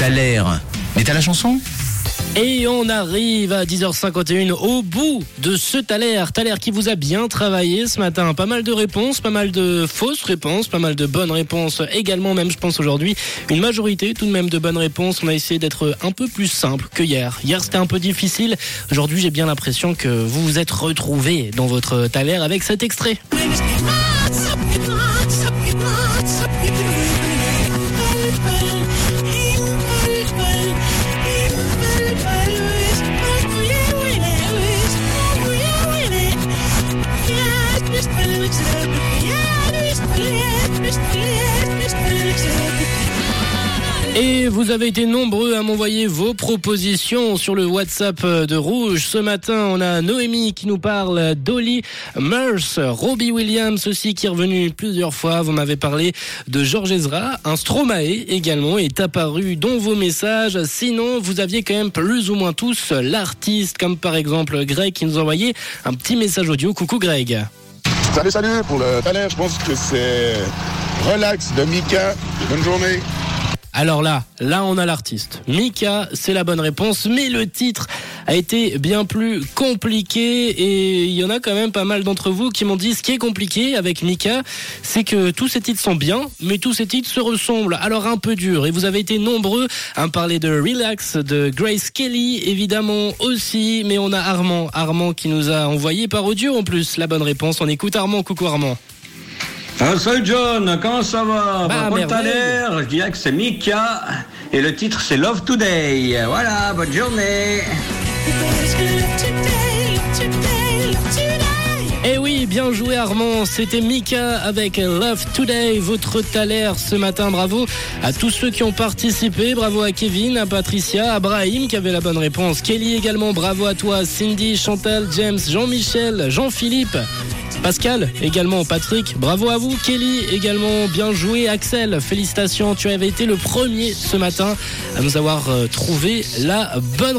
Thaler. Mais t'as la chanson? Et on arrive à 10h51 au bout de ce Thaler. Thaler qui vous a bien travaillé ce matin. Pas mal de réponses, pas mal de fausses réponses, pas mal de bonnes réponses également, même je pense aujourd'hui. Une majorité tout de même de bonnes réponses. On a essayé d'être un peu plus simple que hier. Hier c'était un peu difficile. Aujourd'hui j'ai bien l'impression que vous vous êtes retrouvés dans votre Thaler avec cet extrait. Et vous avez été nombreux à m'envoyer vos propositions sur le WhatsApp de Rouge. Ce matin, on a Noémie qui nous parle d'Olly Murs, Robbie Williams aussi qui est revenu plusieurs fois. Vous m'avez parlé de Georges Ezra, un Stromae également est apparu dans vos messages. Sinon, vous aviez quand même plus ou moins tous l'artiste, comme par exemple Greg qui nous envoyait un petit message audio. Coucou Greg. Salut, salut pour le talent. Je pense que c'est Relax de Mika. Bonne journée. Alors là, là on a l'artiste. Mika, c'est la bonne réponse, mais le titre a été bien plus compliqué et il y en a quand même pas mal d'entre vous qui m'ont dit ce qui est compliqué avec Mika, c'est que tous ces titres sont bien, mais tous ces titres se ressemblent, alors un peu dur. Et vous avez été nombreux à me parler de Relax, de Grace Kelly, évidemment aussi, mais on a Armand, Armand qui nous a envoyé par audio en plus la bonne réponse. On écoute Armand, coucou Armand. Ah, salut John, comment ça va? Bah, Bon, t'as l'air, je dirais que c'est Mika et le titre c'est Love Today. Voilà, bonne journée. Eh oui, bien joué Armand, c'était Mika avec Love Today, votre Thaler ce matin. Bravo à tous ceux qui ont participé, bravo à Kevin, à Patricia, à Brahim qui avait la bonne réponse, Kelly également, bravo à toi, Cindy, Chantal, James, Jean-Michel, Jean-Philippe. Pascal, également Patrick, bravo à vous. Kelly, également bien joué. Axel, félicitations, tu avais été le premier ce matin à nous avoir euh, trouvé la bonne réponse.